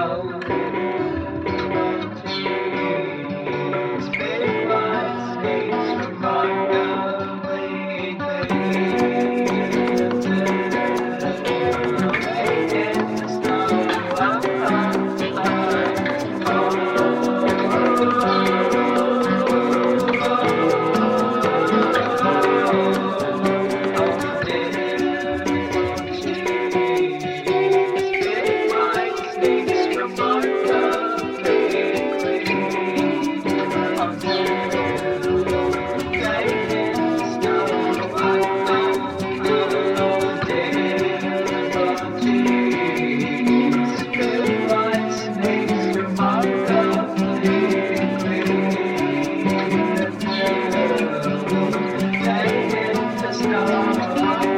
oh. Hello.